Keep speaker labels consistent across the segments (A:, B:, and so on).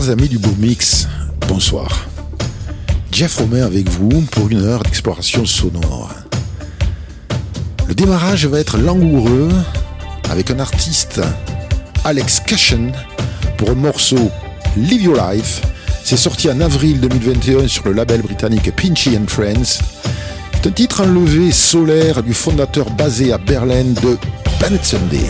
A: amis du Beau Mix, bonsoir. Jeff Romain avec vous pour une heure d'exploration sonore. Le démarrage va être langoureux avec un artiste, Alex Cashen, pour un morceau Live Your Life. C'est sorti en avril 2021 sur le label britannique Pinchy and Friends. C'est un titre enlevé solaire du fondateur basé à Berlin de Planet Sunday.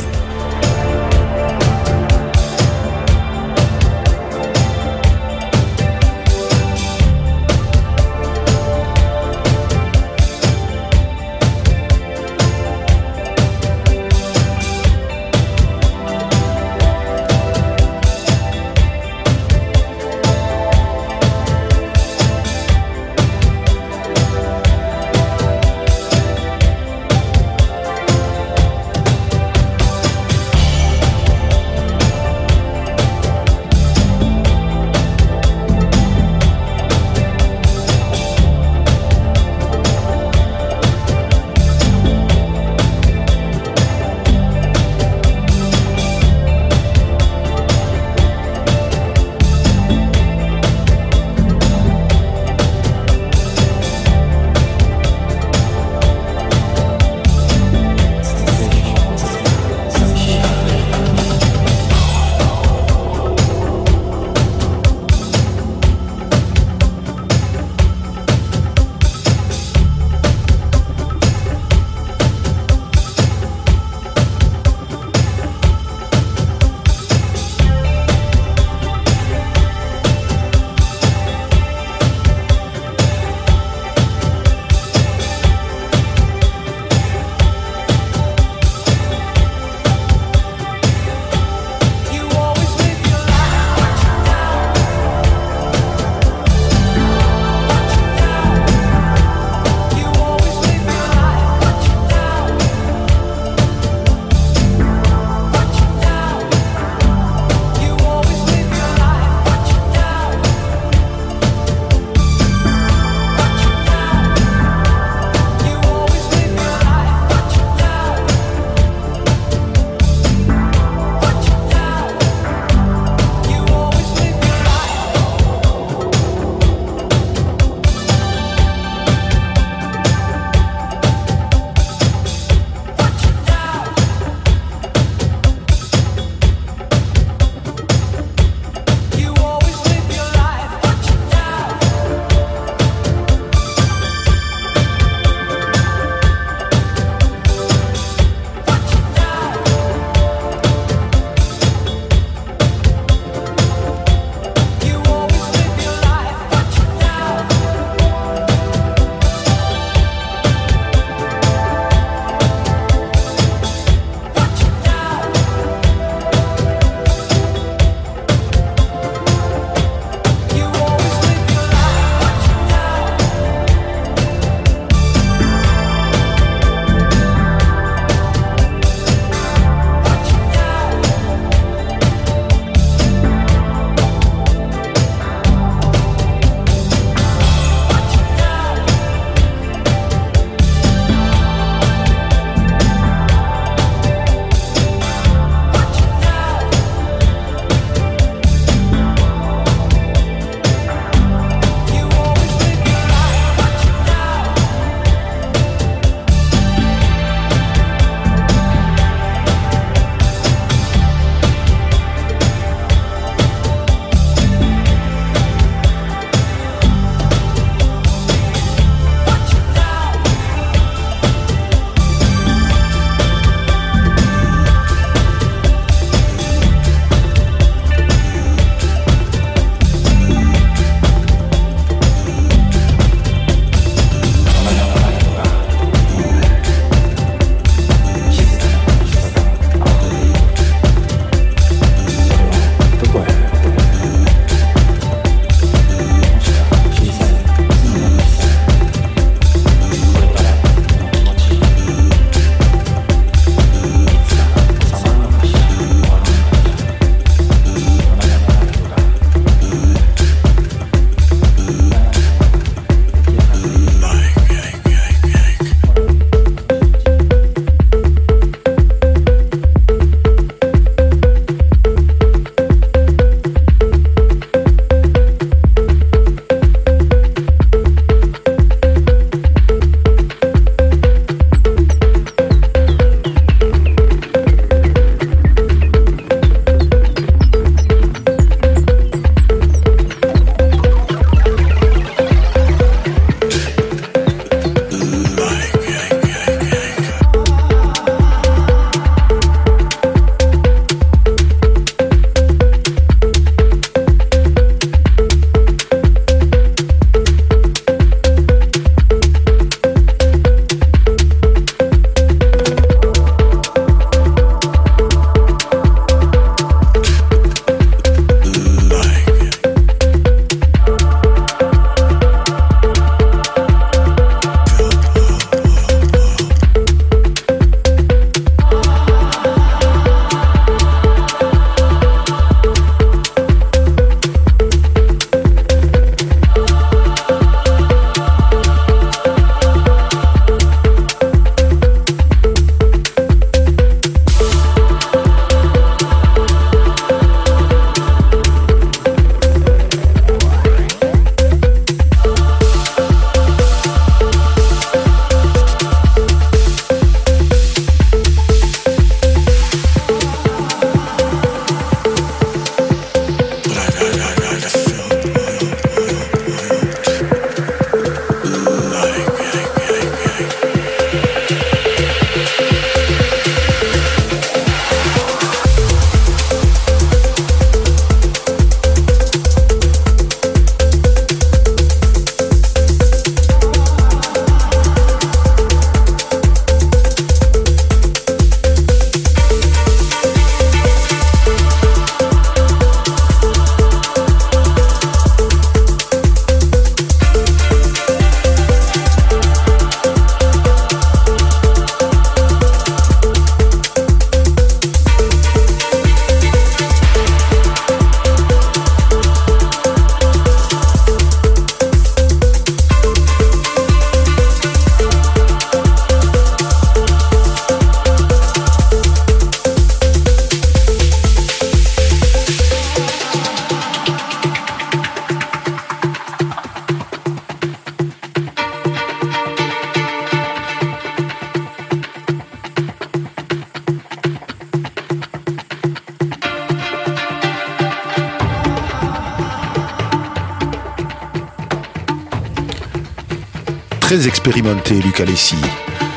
A: Expérimenté.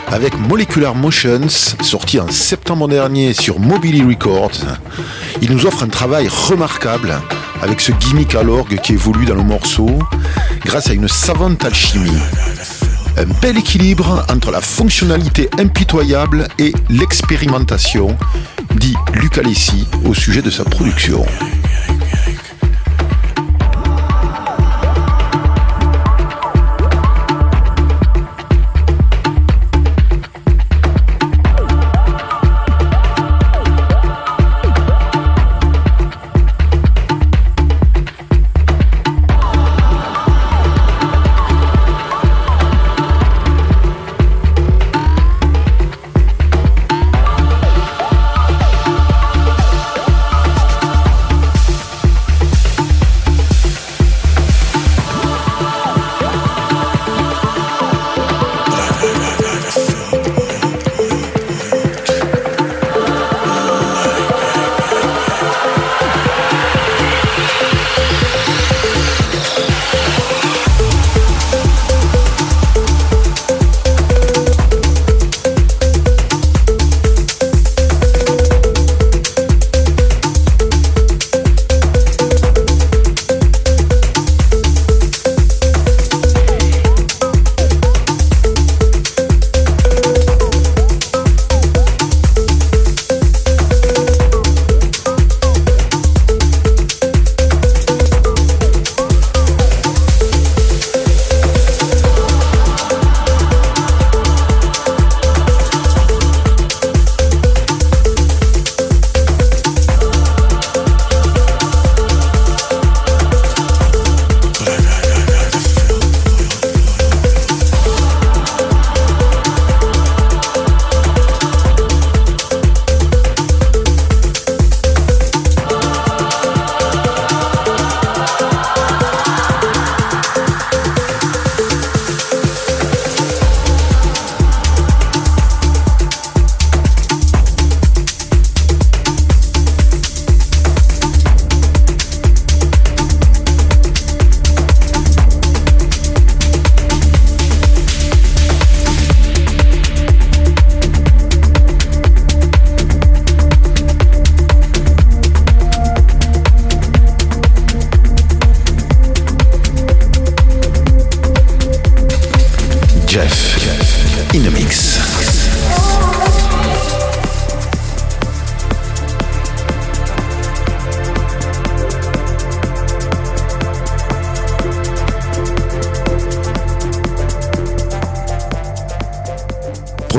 A: Avec Molecular Motions, sorti en septembre dernier sur Mobily Records, il nous offre un travail remarquable avec ce gimmick à l'orgue qui évolue dans le morceau grâce à une savante alchimie. Un bel équilibre entre la fonctionnalité impitoyable et l'expérimentation, dit Luca Alessi au sujet de sa production.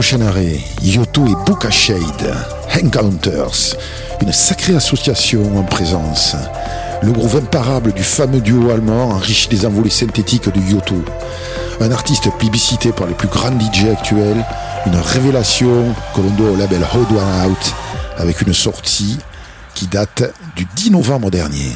A: Prochain arrêt, Yoto et Buka Shade, Encounters, une sacrée association en présence. Le groove imparable du fameux duo allemand enrichi des envolées synthétiques de Yoto. Un artiste plébiscité par les plus grands DJ actuels, une révélation que l'on doit au label Hold One Out avec une sortie qui date du 10 novembre dernier.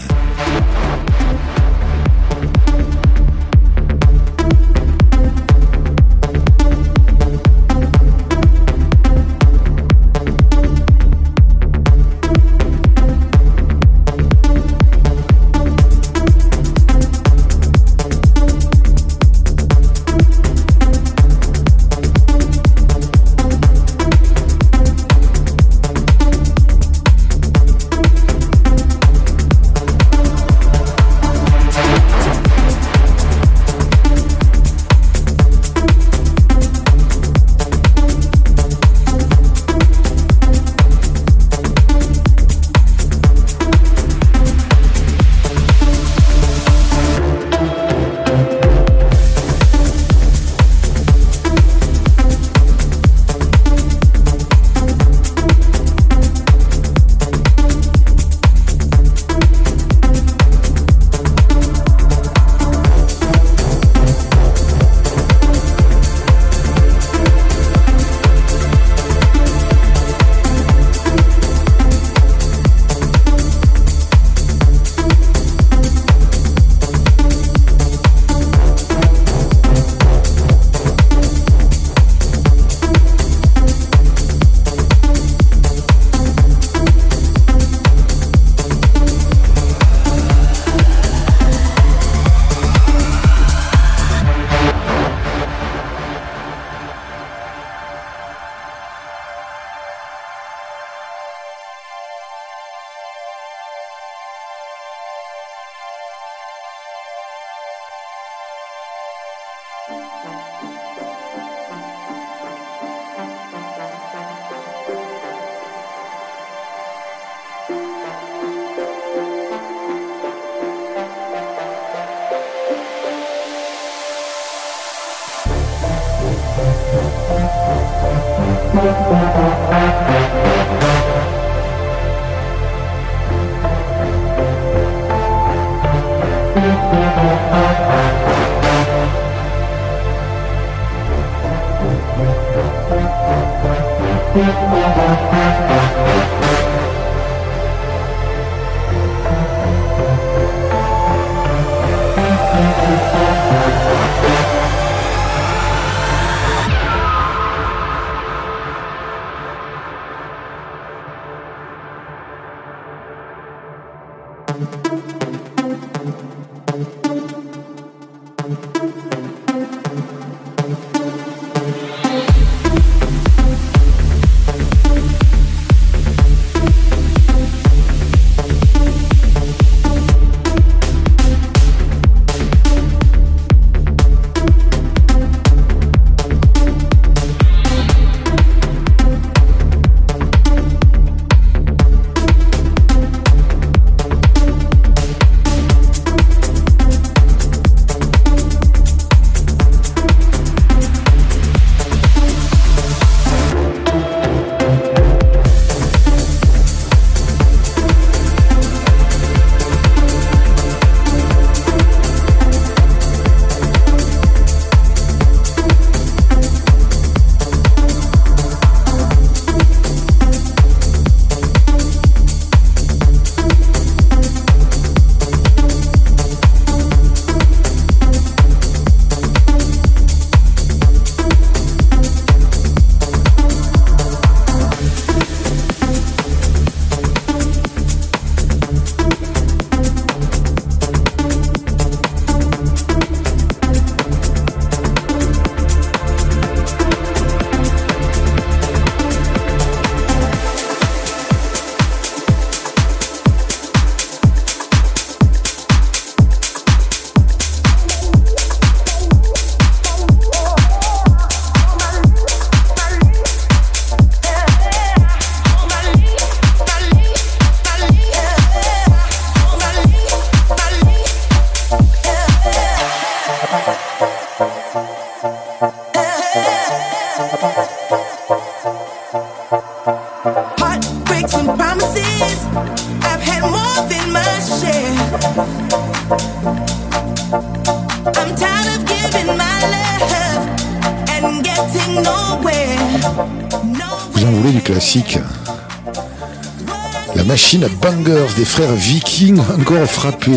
A: Des frères Vikings encore frappé.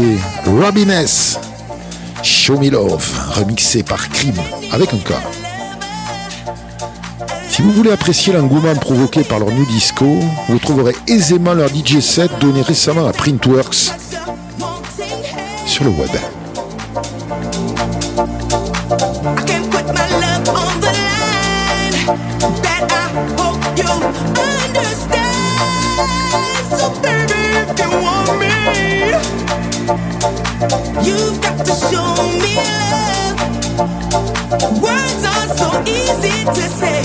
A: Robin S. Show Me Love, remixé par Crime, avec un cas. Si vous voulez apprécier l'engouement provoqué par leur new disco, vous trouverez aisément leur DJ set donné récemment à Printworks sur le web.
B: Show me love. Words are so easy to say.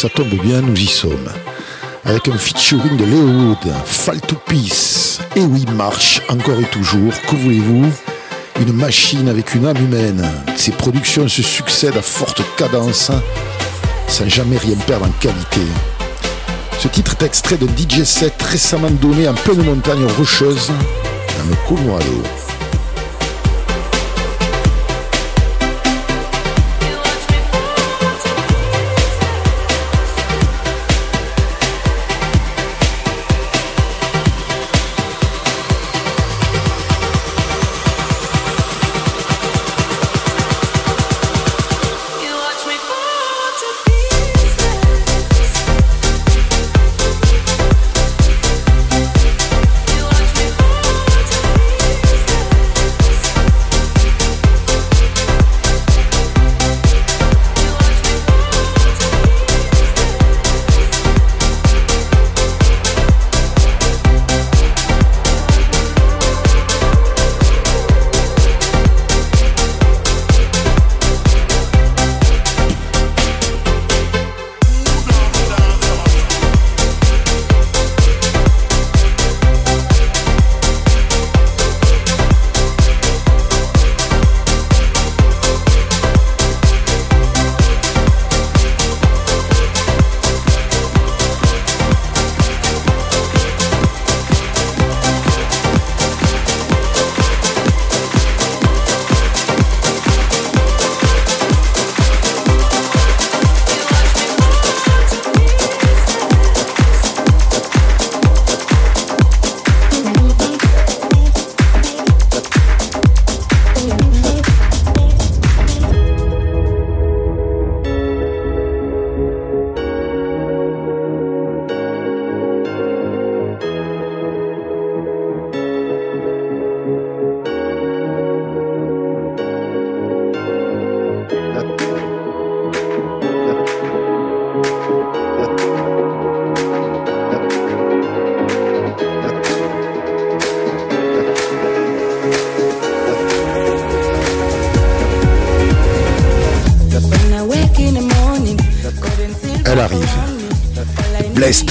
A: Ça tombe bien, nous y sommes. Avec un featuring de Léo Fall to Peace. Et oui, marche, encore et toujours, que voulez-vous Une machine avec une âme humaine. Ses productions se succèdent à forte cadence, sans jamais rien perdre en qualité. Ce titre est extrait d'un DJ set récemment donné en pleine montagne rocheuse, dans le Colorado.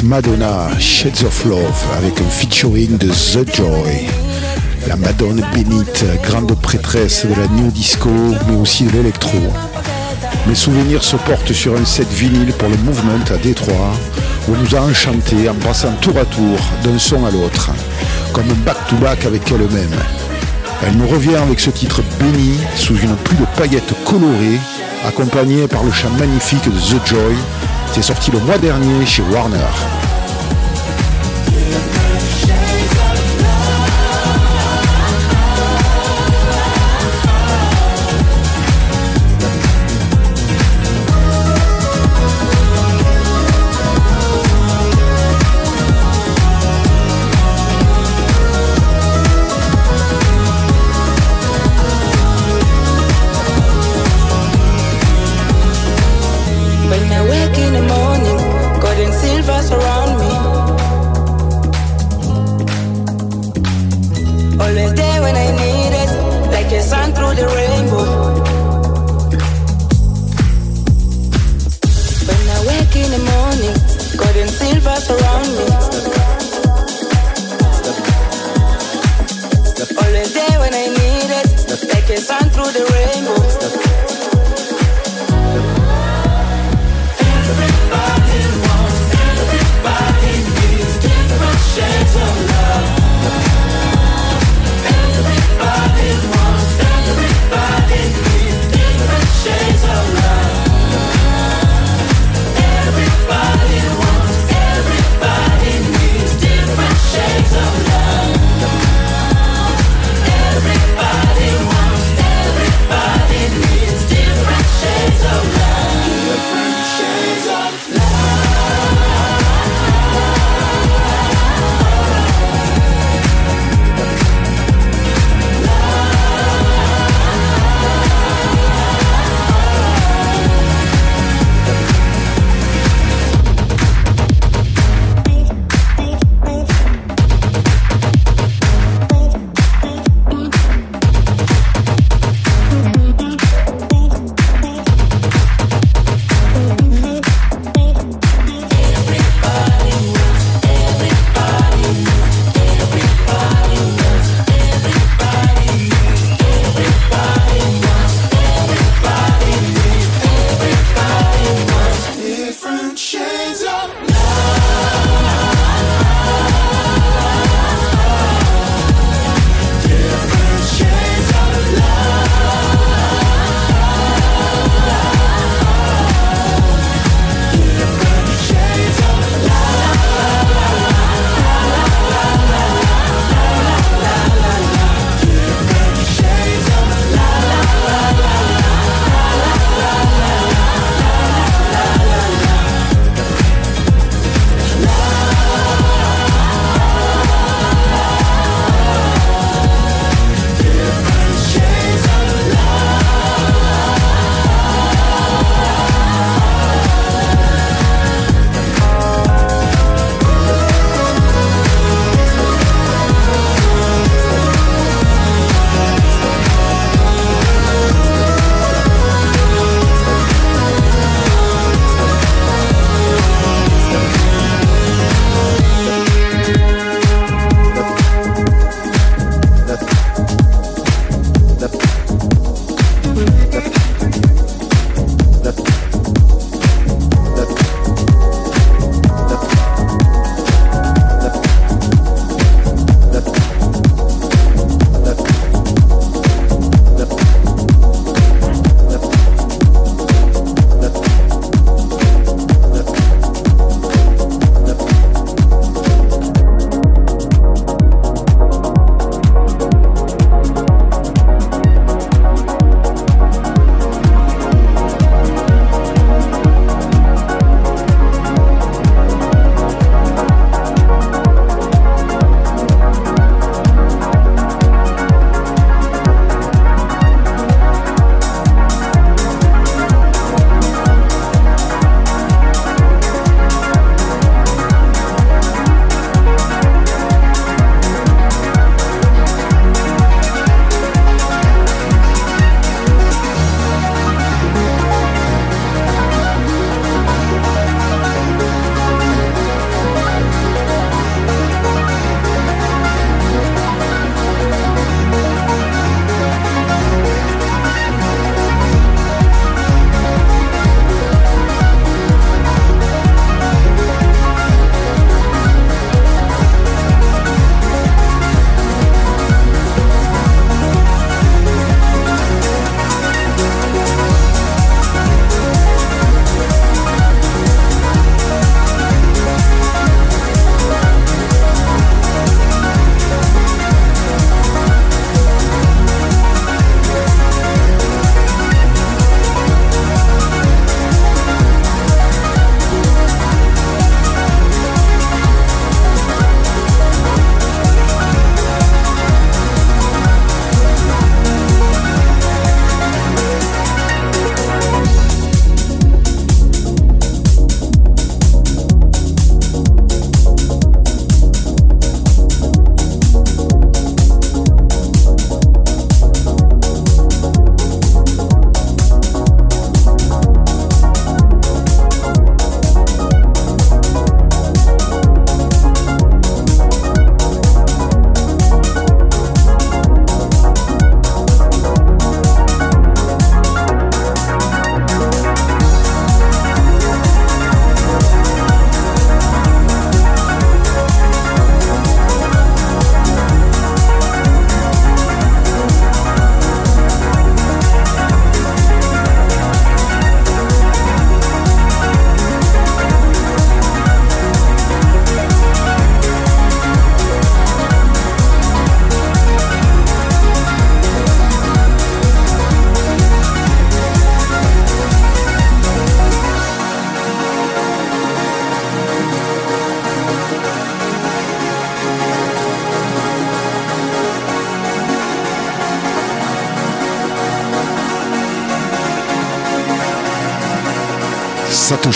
A: Madonna, Shades of Love, avec un featuring de The Joy. La Madone bénite, grande prêtresse de la new disco, mais aussi de l'électro. Mes souvenirs se portent sur un set vinyle pour le Movement à Détroit, où nous a enchantés en passant tour à tour d'un son à l'autre, comme un back-to-back avec elle-même. Elle nous revient avec ce titre béni sous une pluie de paillettes colorées, accompagné par le chant magnifique de The Joy. C'est sorti le mois dernier chez Warner.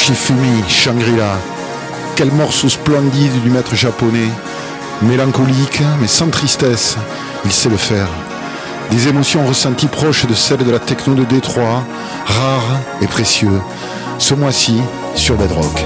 A: Satoshi Fumi, Shangri-La. Quel morceau splendide du maître japonais. Mélancolique, mais sans tristesse, il sait le faire. Des émotions ressenties proches de celles de la techno de Détroit, rares et précieux. Ce mois-ci, sur Bedrock.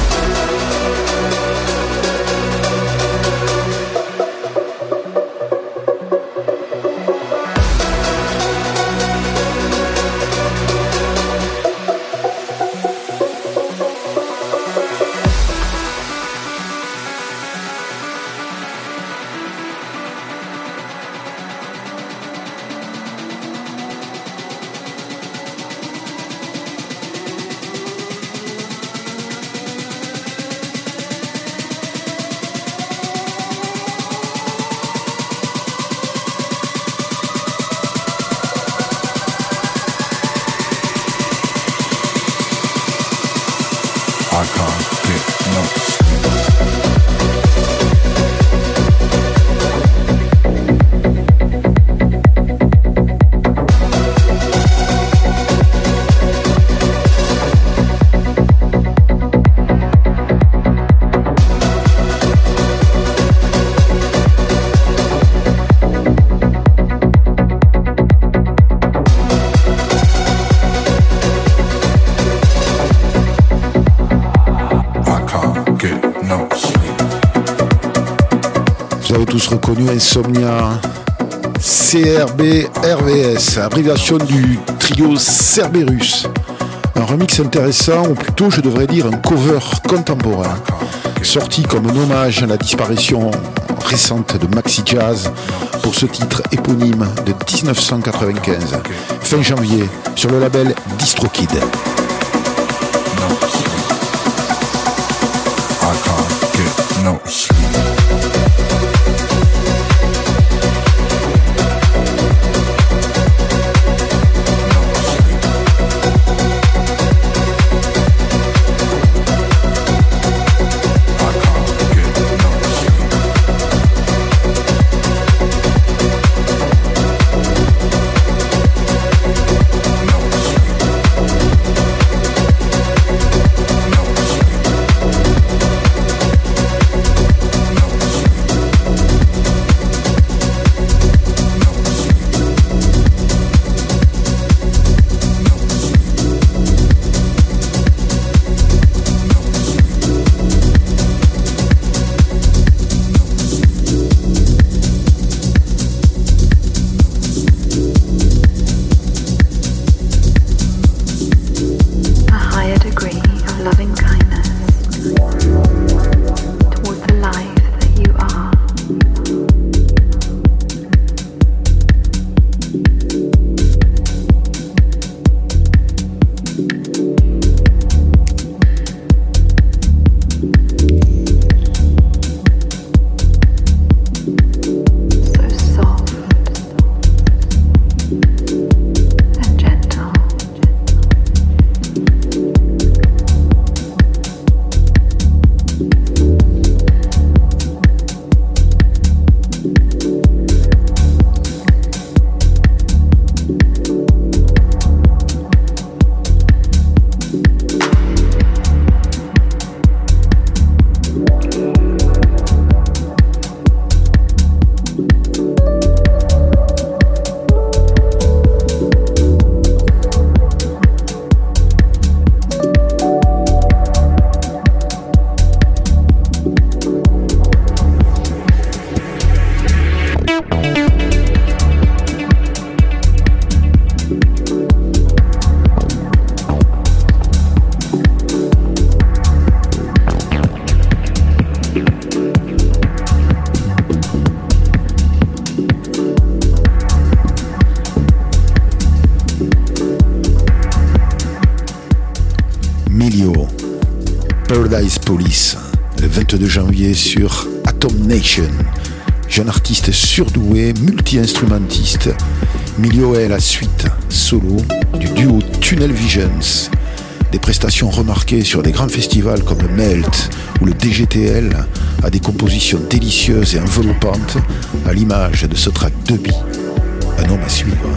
A: Reconnu Insomnia crbrvs abréviation du trio Cerberus. Un remix intéressant, ou plutôt je devrais dire un cover contemporain, sorti comme un hommage à la disparition récente de Maxi Jazz pour ce titre éponyme de 1995, fin janvier, sur le label DistroKid. No Jeune artiste surdoué, multi-instrumentiste, Milio est la suite solo du duo Tunnel Visions. Des prestations remarquées sur des grands festivals comme Melt ou le DGTL, à des compositions délicieuses et enveloppantes, à l'image de ce track Deby, un homme à suivre.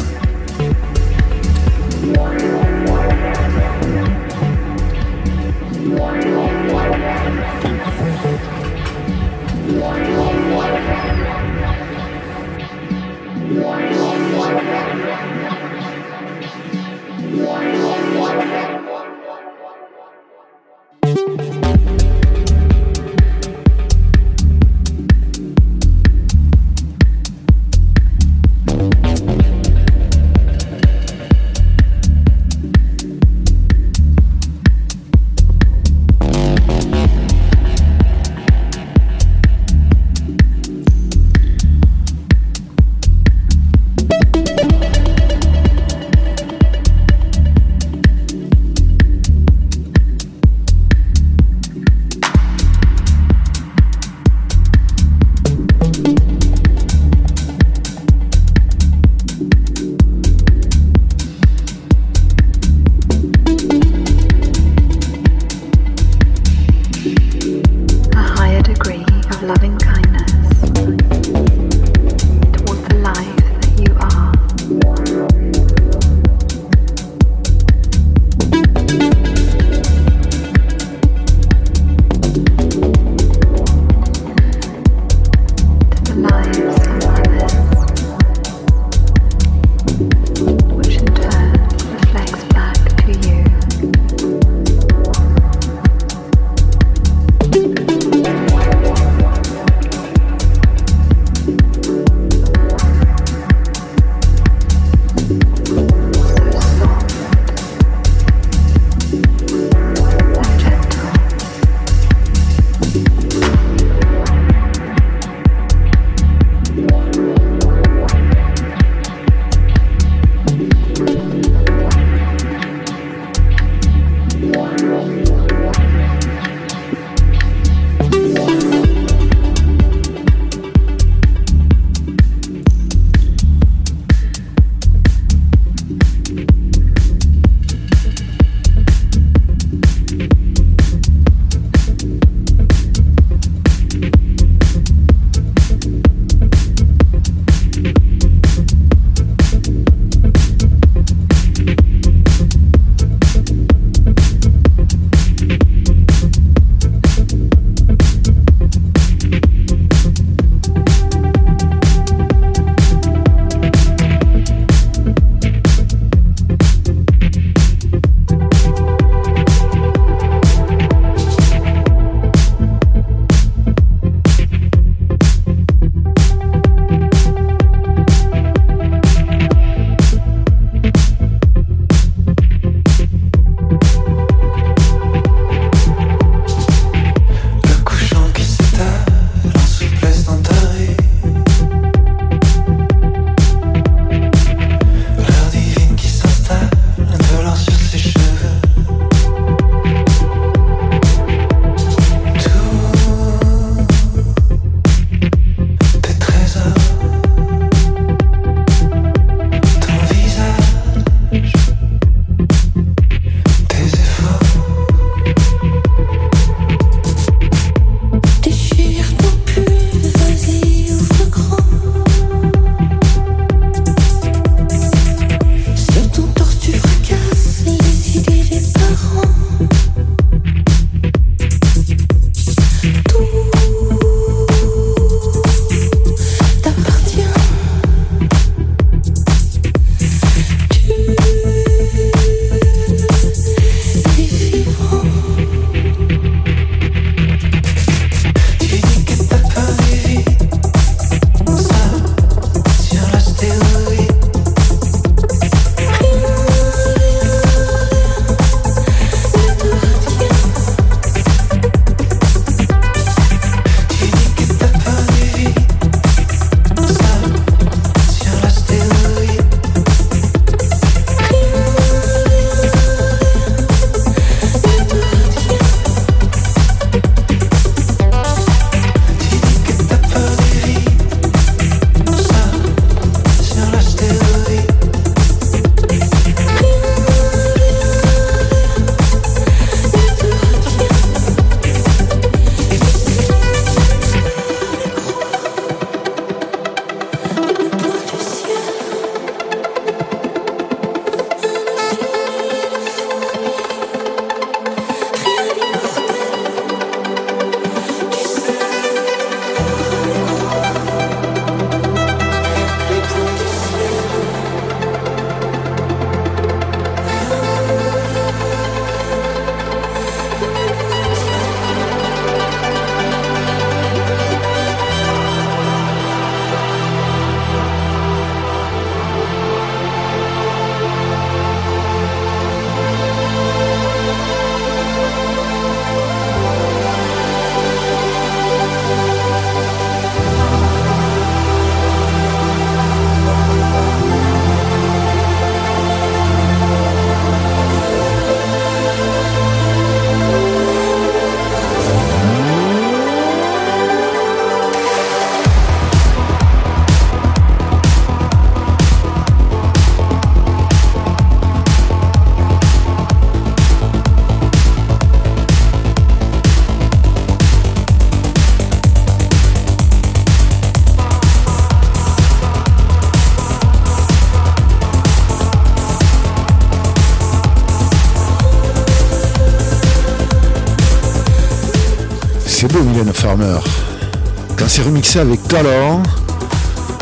A: Quand c'est remixé avec talent,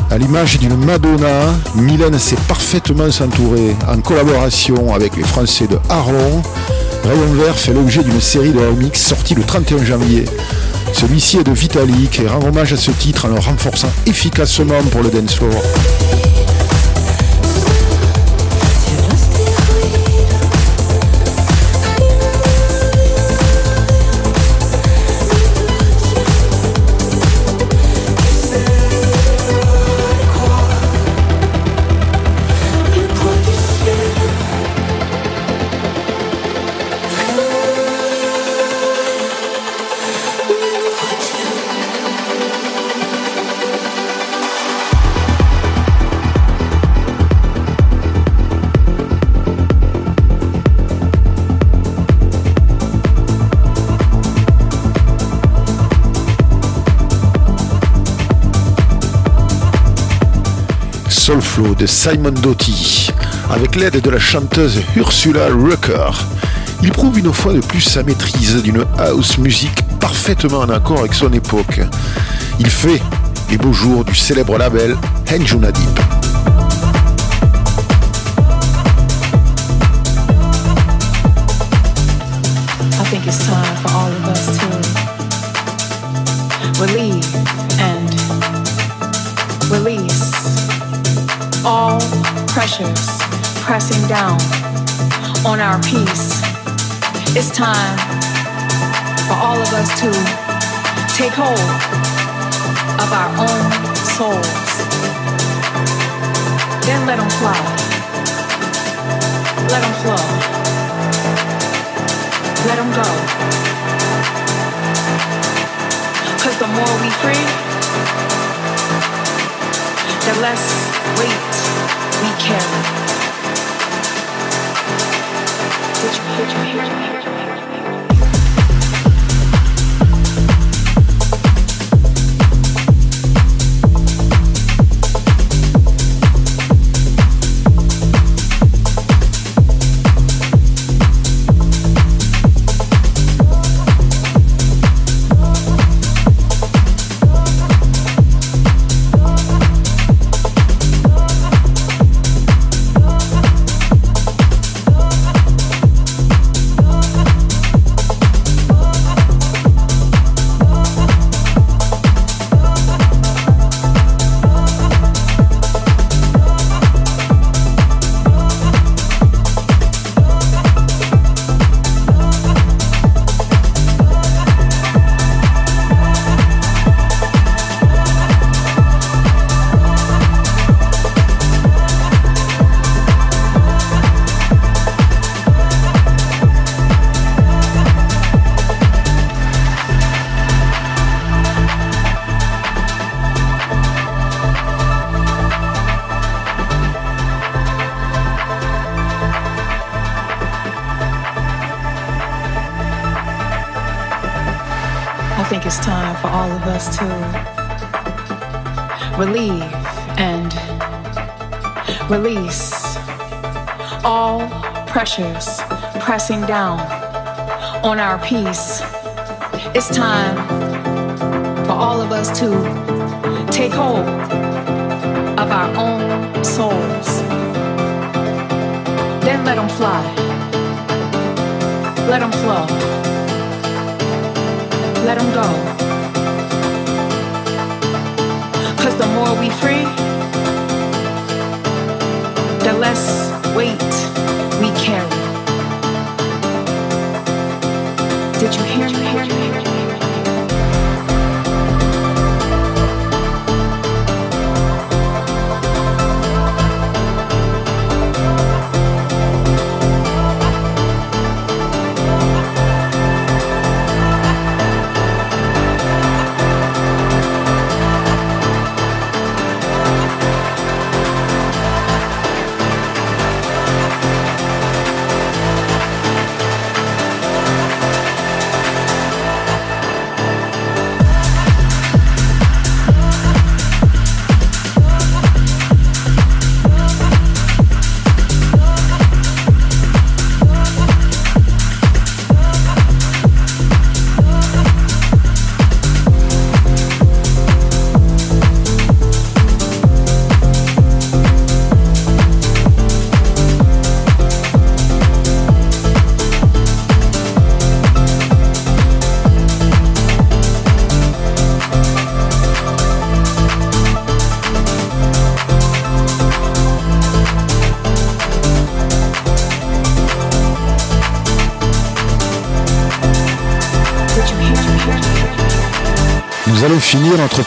A: à l'image d'une Madonna, Mylène sait parfaitement s'entourer en collaboration avec les Français de Harlon. Rayon Vert fait l'objet d'une série de remix sortie le 31 janvier. Celui-ci est de Vitalik et rend hommage à ce titre en le renforçant efficacement pour le dance floor. De Simon Doty, avec l'aide de la chanteuse Ursula Rucker. Il prouve une fois de plus sa maîtrise d'une house music parfaitement en accord avec son époque. Il fait les beaux jours du célèbre label Henjuna
C: pressures pressing down on our peace. It's time for all of us to take hold of our own souls. Then let them fly. Let them flow. Let them go. Cause the more we free, the less weight we carry. All of us to relieve and release all pressures pressing down on our peace. It's time for all of us to take hold of our own souls. Then let them fly. Let them flow let them go. Cause the more we free, the less weight we carry. Did you hear me?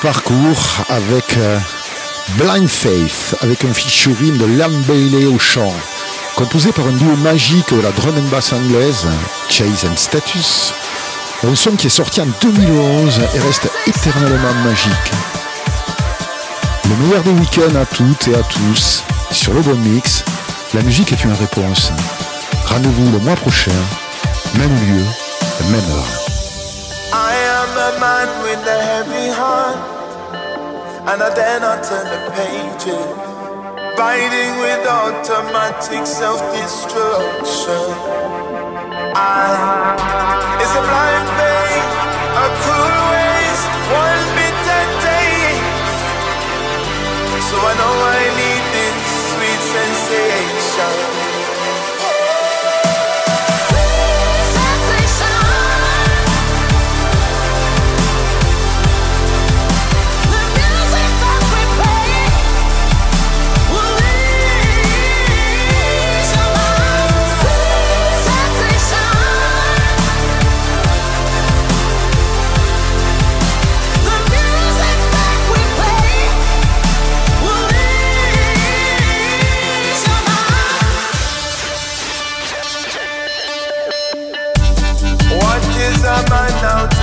A: Parcours avec euh, Blind Faith, avec un featuring de Lam Bailey au chant, composé par un duo magique de la drum and bass anglaise, Chase and Status. Un son qui est sorti en 2011 et reste éternellement magique. Le meilleur des week-ends à toutes et à tous sur le bon mix. La musique est une réponse. Rendez-vous le mois prochain, même lieu, même heure.
D: Man with a heavy heart, and I dare not turn the pages. Riding with automatic self destruction. I is a blind faith, a cruel waste, one bitter day. So I know I need this sweet sensation.
E: House music with